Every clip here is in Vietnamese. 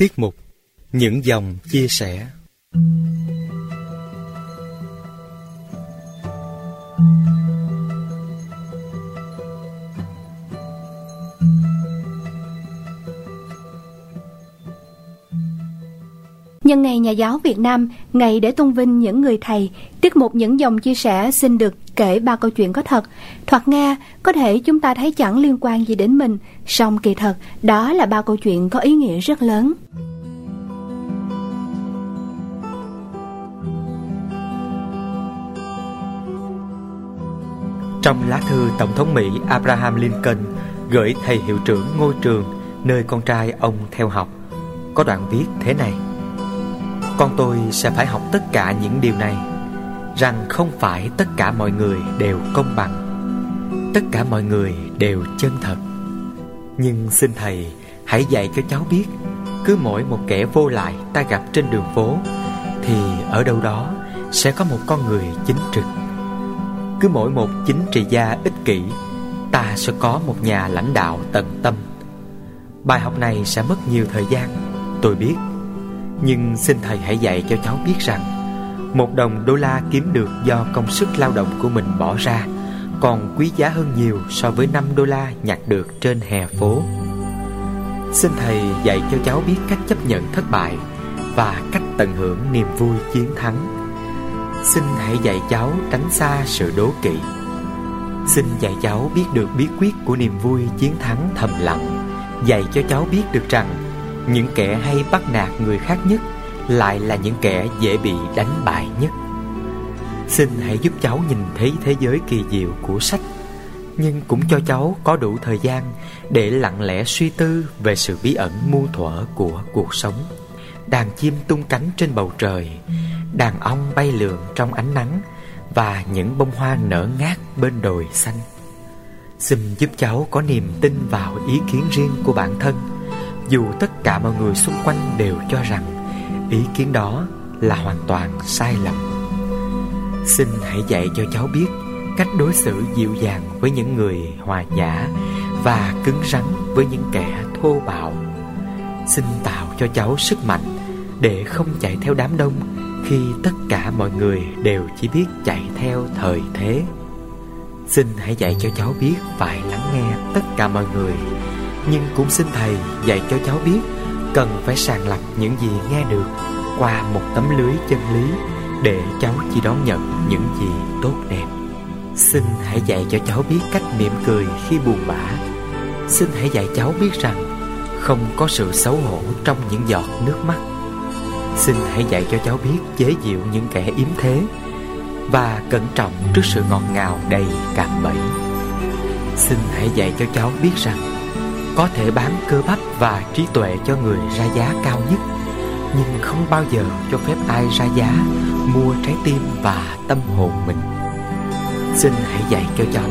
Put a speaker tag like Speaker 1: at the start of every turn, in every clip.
Speaker 1: Tiết mục Những dòng chia sẻ.
Speaker 2: Nhân ngày Nhà giáo Việt Nam, ngày để tôn vinh những người thầy, tiết mục những dòng chia sẻ xin được kể ba câu chuyện có thật. Thoạt nghe, có thể chúng ta thấy chẳng liên quan gì đến mình, song kỳ thật, đó là ba câu chuyện có ý nghĩa rất lớn.
Speaker 1: Trong lá thư Tổng thống Mỹ Abraham Lincoln gửi thầy hiệu trưởng ngôi trường nơi con trai ông theo học, có đoạn viết thế này. Con tôi sẽ phải học tất cả những điều này Rằng không phải tất cả mọi người đều công bằng. Tất cả mọi người đều chân thật. Nhưng xin Thầy hãy dạy cho cháu biết, Cứ mỗi một kẻ vô lại ta gặp trên đường phố, Thì ở đâu đó sẽ có một con người chính trực. Cứ mỗi một chính trị gia ích kỷ, Ta sẽ có một nhà lãnh đạo tận tâm. Bài học này sẽ mất nhiều thời gian, Tôi biết. Nhưng xin thầy hãy dạy cho cháu biết rằng một đồng đô la kiếm được do công sức lao động của mình bỏ ra, Còn quý giá hơn nhiều so với 5 đô la nhặt được trên hè phố. Xin thầy dạy cho cháu biết cách chấp nhận thất bại Và cách tận hưởng niềm vui chiến thắng. Xin hãy dạy cháu tránh xa sự đố kỵ. Xin dạy cháu biết được bí quyết của niềm vui chiến thắng thầm lặng. Dạy cho cháu biết được rằng những kẻ hay bắt nạt người khác nhất lại là những kẻ dễ bị đánh bại nhất. Xin hãy giúp cháu nhìn thấy thế giới kỳ diệu của sách, Nhưng cũng cho cháu có đủ thời gian Để lặng lẽ suy tư về sự bí ẩn muôn thuở của cuộc sống. Đàn chim tung cánh trên bầu trời, Đàn ong bay lượn trong ánh nắng Và những bông hoa nở ngát bên đồi xanh. Xin giúp cháu có niềm tin vào ý kiến riêng của bản thân, dù tất cả mọi người xung quanh đều cho rằng ý kiến đó là hoàn toàn sai lầm. Xin hãy dạy cho cháu biết cách đối xử dịu dàng với những người hòa nhã và cứng rắn với những kẻ thô bạo. Xin tạo cho cháu sức mạnh để không chạy theo đám đông khi tất cả mọi người đều chỉ biết chạy theo thời thế. Xin hãy dạy cho cháu biết phải lắng nghe tất cả mọi người, nhưng cũng xin thầy dạy cho cháu biết Cần phải sàng lọc những gì nghe được Qua một tấm lưới chân lý Để cháu chỉ đón nhận những gì tốt đẹp. Xin hãy dạy cho cháu biết cách mỉm cười khi buồn bã. Xin hãy dạy cháu biết rằng Không có sự xấu hổ trong những giọt nước mắt. Xin hãy dạy cho cháu biết chế diệu những kẻ yếm thế Và cẩn trọng trước sự ngọt ngào đầy cạm bẫy. Xin hãy dạy cho cháu biết rằng có thể bán cơ bắp và trí tuệ cho người ra giá cao nhất, nhưng không bao giờ cho phép ai ra giá, mua trái tim và tâm hồn mình. Xin hãy dạy cho cháu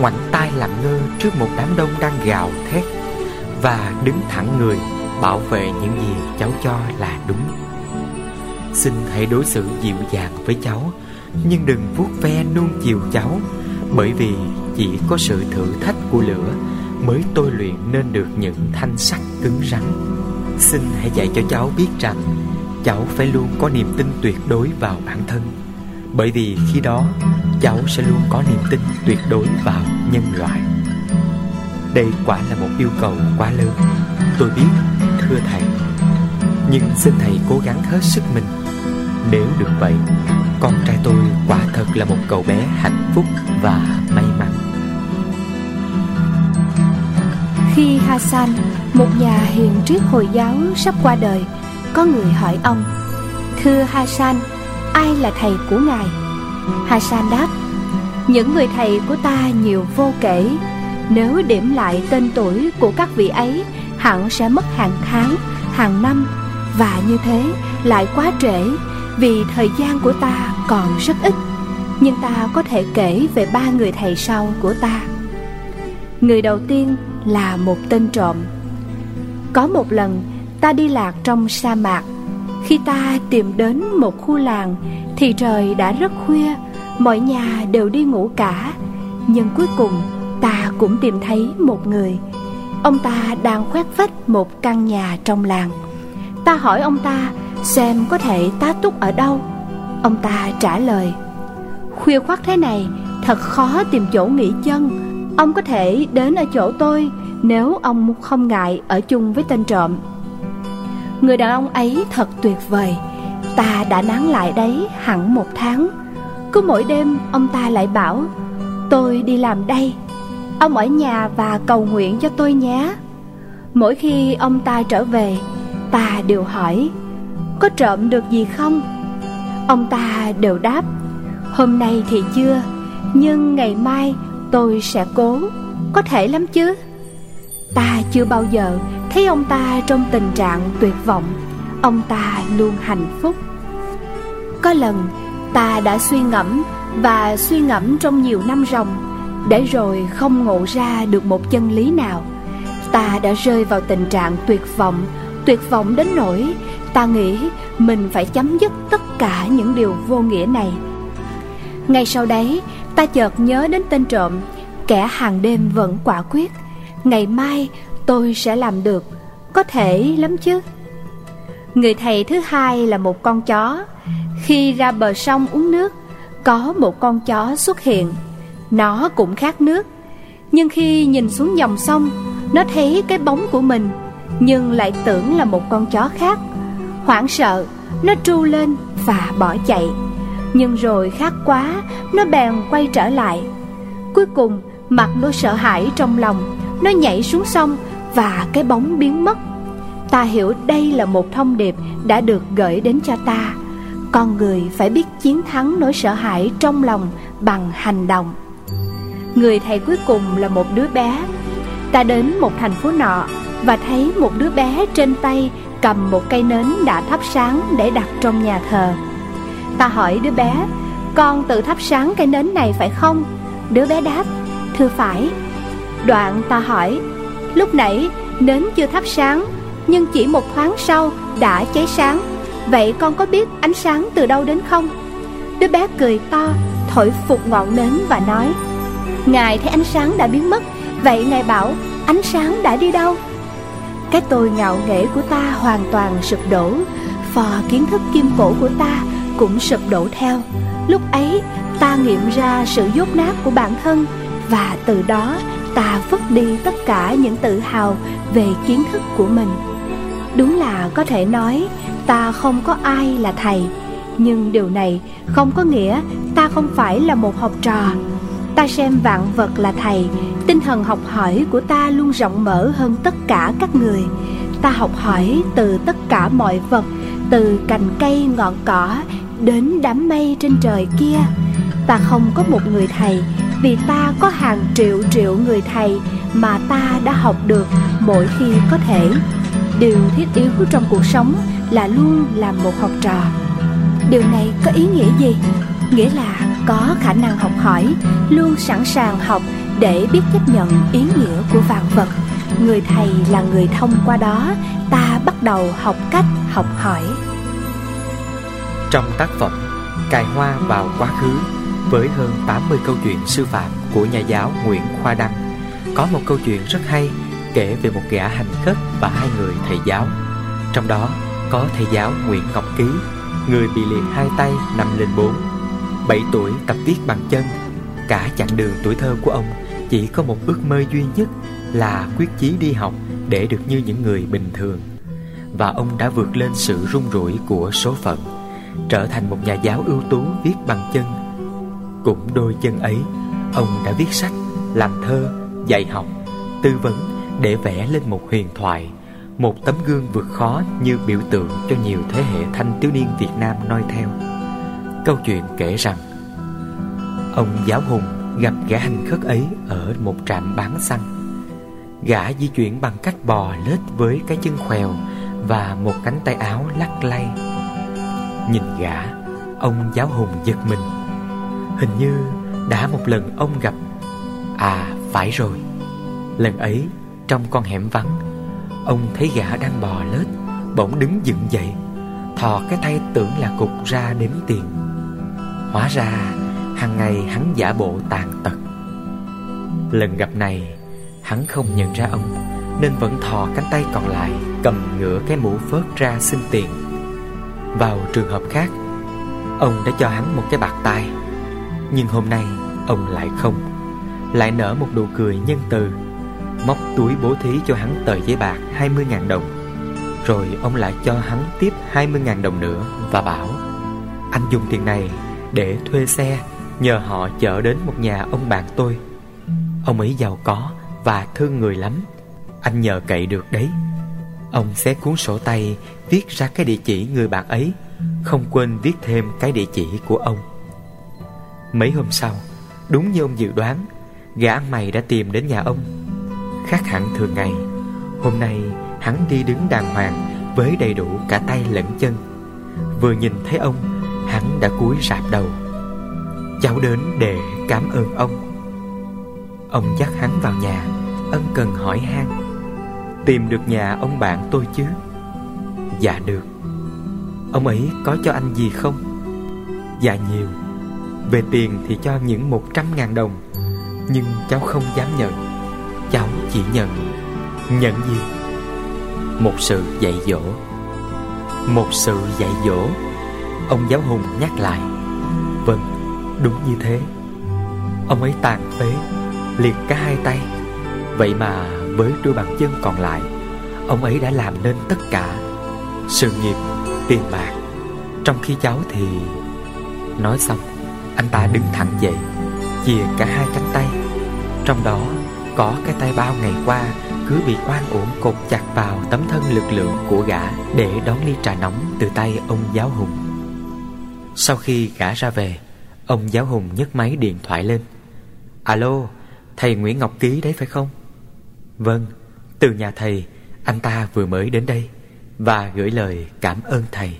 Speaker 1: ngoảnh tay làm ngơ trước một đám đông đang gào thét và đứng thẳng người, bảo vệ những gì cháu cho là đúng. Xin hãy đối xử dịu dàng với cháu, nhưng đừng vuốt ve nuông chiều cháu, bởi vì chỉ có sự thử thách của lửa mới tôi luyện nên được những thanh sắt cứng rắn. Xin hãy dạy cho cháu biết rằng, cháu phải luôn có niềm tin tuyệt đối vào bản thân. Bởi vì khi đó, cháu sẽ luôn có niềm tin tuyệt đối vào nhân loại. Đây quả là một yêu cầu quá lớn. Tôi biết, thưa thầy. Nhưng xin thầy cố gắng hết sức mình. Nếu được vậy, con trai tôi quả thật là một cậu bé hạnh phúc và may
Speaker 2: Khi Hassan, một nhà hiền triết Hồi giáo sắp qua đời, có người hỏi ông, Thưa Hassan, ai là thầy của ngài? Hassan đáp, những người thầy của ta nhiều vô kể, nếu điểm lại tên tuổi của các vị ấy, hẳn sẽ mất hàng tháng, hàng năm, và như thế lại quá trễ, vì thời gian của ta còn rất ít. Nhưng ta có thể kể về ba người thầy sau của ta. Người đầu tiên là một tên trộm. Có một lần, ta đi lạc trong sa mạc. Khi ta tìm đến một khu làng, Thì trời đã rất khuya, Mọi nhà đều đi ngủ cả. Nhưng cuối cùng, ta cũng tìm thấy một người. Ông ta đang khoét vách một căn nhà trong làng. Ta hỏi ông ta xem có thể tá túc ở đâu. Ông ta trả lời, Khuya khoắt thế này, Thật khó tìm chỗ nghỉ chân. Ông có thể đến ở chỗ tôi Nếu ông không ngại ở chung với tên trộm. Người đàn ông ấy thật tuyệt vời. Ta đã nán lại đấy hẳn một tháng. Cứ mỗi đêm ông ta lại bảo, Tôi đi làm đây. Ông ở nhà và cầu nguyện cho tôi nhé. Mỗi khi ông ta trở về, Ta đều hỏi, Có trộm được gì không? Ông ta đều đáp, Hôm nay thì chưa, Nhưng ngày mai tôi sẽ cố. Có thể lắm chứ? Ta chưa bao giờ thấy ông ta trong tình trạng tuyệt vọng. Ông ta luôn hạnh phúc. Có lần, ta đã suy ngẫm Và suy ngẫm trong nhiều năm ròng. Để rồi không ngộ ra được một chân lý nào. Ta đã rơi vào tình trạng tuyệt vọng. Tuyệt vọng đến nỗi Ta nghĩ mình phải chấm dứt tất cả những điều vô nghĩa này. Ngay sau đấy, ta chợt nhớ đến tên trộm, Kẻ hàng đêm vẫn quả quyết. Ngày mai, tôi sẽ làm được, Có thể lắm chứ? Người thầy thứ hai là một con chó. Khi ra bờ sông uống nước, Có một con chó xuất hiện. Nó cũng khát nước. Nhưng khi nhìn xuống dòng sông, Nó thấy cái bóng của mình, Nhưng lại tưởng là một con chó khác. Hoảng sợ, Nó tru lên và bỏ chạy. Nhưng rồi khát quá, Nó bèn quay trở lại. Cuối cùng, mặt nỗi sợ hãi trong lòng, Nó nhảy xuống sông Và cái bóng biến mất. Ta hiểu đây là một thông điệp Đã được gửi đến cho ta. Con người phải biết chiến thắng nỗi sợ hãi trong lòng Bằng hành động. Người thầy cuối cùng là một đứa bé. Ta đến một thành phố nọ Và thấy một đứa bé trên tay cầm một cây nến đã thắp sáng để đặt trong nhà thờ. Ta hỏi đứa bé, con tự thắp sáng cây nến này phải không? Đứa bé đáp, thưa phải. Đoạn ta hỏi, lúc nãy nến chưa thắp sáng, nhưng chỉ một thoáng sau đã cháy sáng. Vậy con có biết ánh sáng từ đâu đến không? Đứa bé cười to, thổi phục ngọn nến và nói, Ngài thấy ánh sáng đã biến mất, vậy Ngài bảo ánh sáng đã đi đâu? Cái tôi ngạo nghễ của ta hoàn toàn sụp đổ Phò kiến thức kim cổ của ta cũng sụp đổ theo. Lúc ấy, ta nghiệm ra sự dốt nát của bản thân Và từ đó ta vứt đi tất cả những tự hào về kiến thức của mình. Đúng là có thể nói, ta không có ai là thầy, Nhưng điều này không có nghĩa ta không phải là một học trò. Ta xem vạn vật là thầy, Tinh thần học hỏi của ta luôn rộng mở hơn tất cả các người. Ta học hỏi từ tất cả mọi vật, Từ cành cây, ngọn cỏ Đến đám mây trên trời kia. Ta không có một người thầy, Vì ta có hàng triệu triệu người thầy Mà ta đã học được mỗi khi có thể. Điều thiết yếu trong cuộc sống là luôn làm một học trò. Điều này có ý nghĩa gì? Nghĩa là có khả năng học hỏi, Luôn sẵn sàng học để biết chấp nhận ý nghĩa của vạn vật. Người thầy là người thông qua đó, ta bắt đầu học cách học hỏi
Speaker 1: trong tác phẩm cài hoa vào quá khứ với hơn 80 câu chuyện sư phạm của nhà giáo Nguyễn Khoa Đăng. Có một câu chuyện rất hay kể về một gã hành khất và hai người thầy giáo. Trong đó, có thầy giáo Nguyễn Ngọc Ký, người bị liệt hai tay năm lên bốn, bảy tuổi tập viết bằng chân. Cả chặng đường tuổi thơ của ông chỉ có một ước mơ duy nhất là quyết chí đi học để được như những người bình thường. Và ông đã vượt lên sự rung rủi của số phận trở thành một nhà giáo ưu tú viết bằng chân cũng đôi chân ấy, ông đã viết sách, làm thơ, dạy học, tư vấn để vẽ lên một huyền thoại, một tấm gương vượt khó như biểu tượng cho nhiều thế hệ thanh thiếu niên Việt Nam noi theo. Câu chuyện kể rằng, Ông giáo hùng gặp gã hành khất ấy ở một trạm bán xăng. Gã di chuyển bằng cách bò lết với cái chân khèo và một cánh tay áo lắc lay. Nhìn gã, ông giáo hùng giật mình. Hình như đã một lần ông gặp À phải rồi. Lần ấy trong con hẻm vắng Ông thấy gã đang bò lết Bỗng đứng dựng dậy Thò cái tay tưởng là cục ra đếm tiền. Hóa ra hàng ngày hắn giả bộ tàn tật. Lần gặp này Hắn không nhận ra ông Nên vẫn thò cánh tay còn lại Cầm ngửa cái mũ phớt ra xin tiền. Vào trường hợp khác. Ông đã cho hắn một cái bạc tai. Nhưng hôm nay, ông lại không. Lại nở một nụ cười nhân từ. Móc túi bố thí cho hắn tờ giấy bạc 20.000 đồng. Rồi ông lại cho hắn tiếp 20.000 đồng nữa Và bảo, Anh dùng tiền này để thuê xe, Nhờ họ chở đến một nhà ông bạn tôi. Ông ấy giàu có và thương người lắm. Anh nhờ cậy được đấy. Ông xé cuốn sổ tay Viết ra cái địa chỉ người bạn ấy, Không quên viết thêm cái địa chỉ của ông. Mấy hôm sau, Đúng như ông dự đoán, Gã ăn mày đã tìm đến nhà ông. Khác hẳn thường ngày, Hôm nay hắn đi đứng đàng hoàng Với đầy đủ cả tay lẫn chân. Vừa nhìn thấy ông, Hắn đã cúi rạp đầu. Cháu đến để cảm ơn ông. Ông dắt hắn vào nhà, Ân cần hỏi han. Tìm được nhà ông bạn tôi chứ? Dạ được. Ông ấy có cho anh gì không? Dạ nhiều. Về tiền thì cho những một trăm ngàn đồng Nhưng cháu không dám nhận. Cháu chỉ nhận. Nhận gì? Một sự dạy dỗ. Một sự dạy dỗ. Ông giáo hùng nhắc lại. Vâng, đúng như thế. Ông ấy tàn phế Liệt cả hai tay. Vậy mà với đôi bàn chân còn lại Ông ấy đã làm nên tất cả. Sự nghiệp, tiền bạc. Trong khi cháu thì Nói xong Anh ta đứng thẳng dậy Chìa cả hai cánh tay. Trong đó có cái tay bao ngày qua Cứ bị oan uổng cột chặt vào tấm thân lực lượng của gã Để đón ly trà nóng từ tay ông giáo hùng. Sau khi gã ra về Ông giáo hùng nhấc máy điện thoại lên. Alo Thầy Nguyễn Ngọc Ký đấy phải không? Vâng Từ nhà thầy Anh ta vừa mới đến đây. Và gửi lời cảm ơn thầy.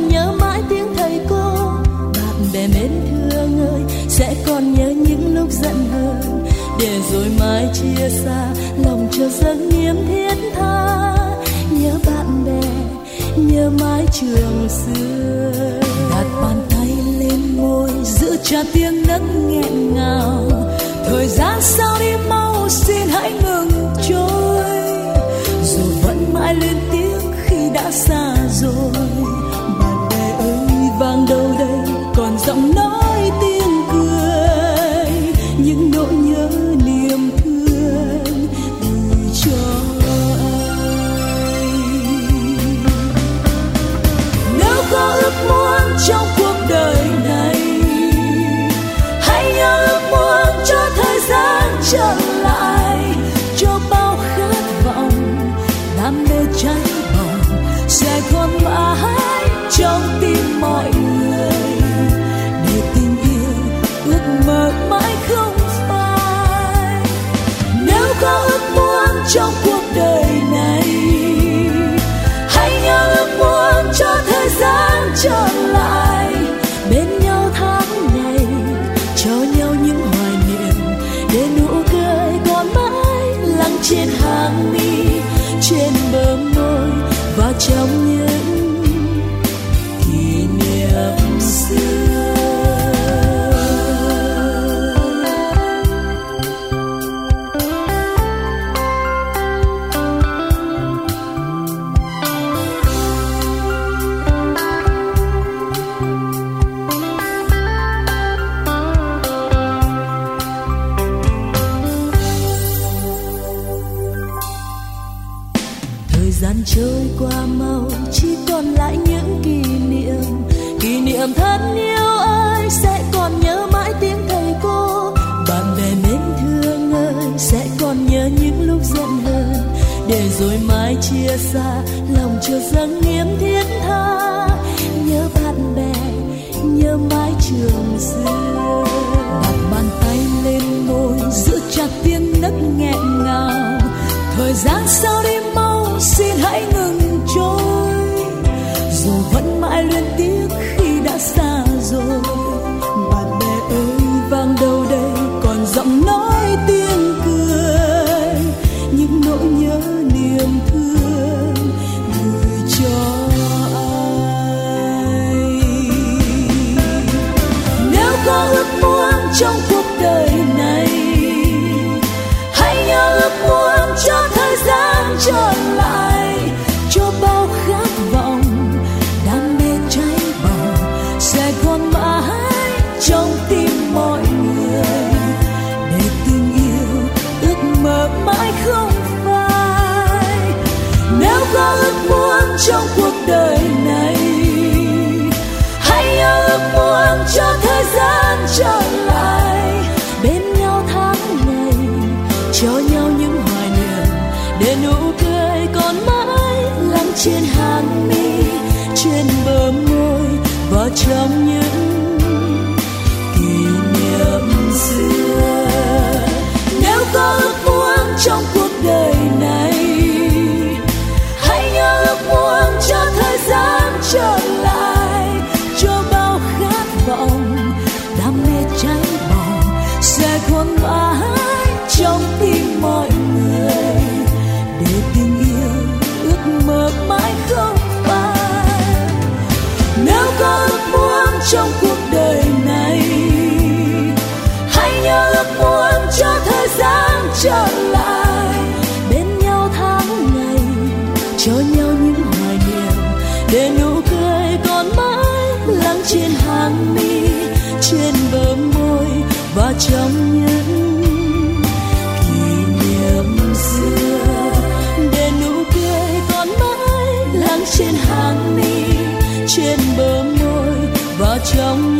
Speaker 3: Còn nhớ mãi tiếng thầy cô. Bạn bè mến thương ơi sẽ còn nhớ những lúc giận hờn. Để rồi mai chia xa, lòng chờ dâng niềm thiết tha. Nhớ bạn bè, nhớ mái trường xưa. Đặt bàn tay lên môi, giữ cho tiếng nấc nghẹn ngào. Thời gian sao đi, mau xin hãy ngừng trôi. Dù vẫn mãi lên tiếng khi đã xa rồi thời gian sao đi mau xin hãy ngừng trôi. Dù vẫn mãi luyến tiếc khi đã xa rồi. Bạn bè ơi, vang đâu đây còn giọng nói tiếng cười. Những nỗi nhớ niềm thương gửi cho ai? Nếu có ước muốn trong cuộc trong cuộc đời này. Hãy nhớ ước muốn cho thời gian trở lại. Bên nhau tháng ngày, cho nhau những hoài niệm. Để nụ cười còn mãi lắng trên hàng mi, trên bờ môi và trong những trên hàng mi trên bờ môi và trong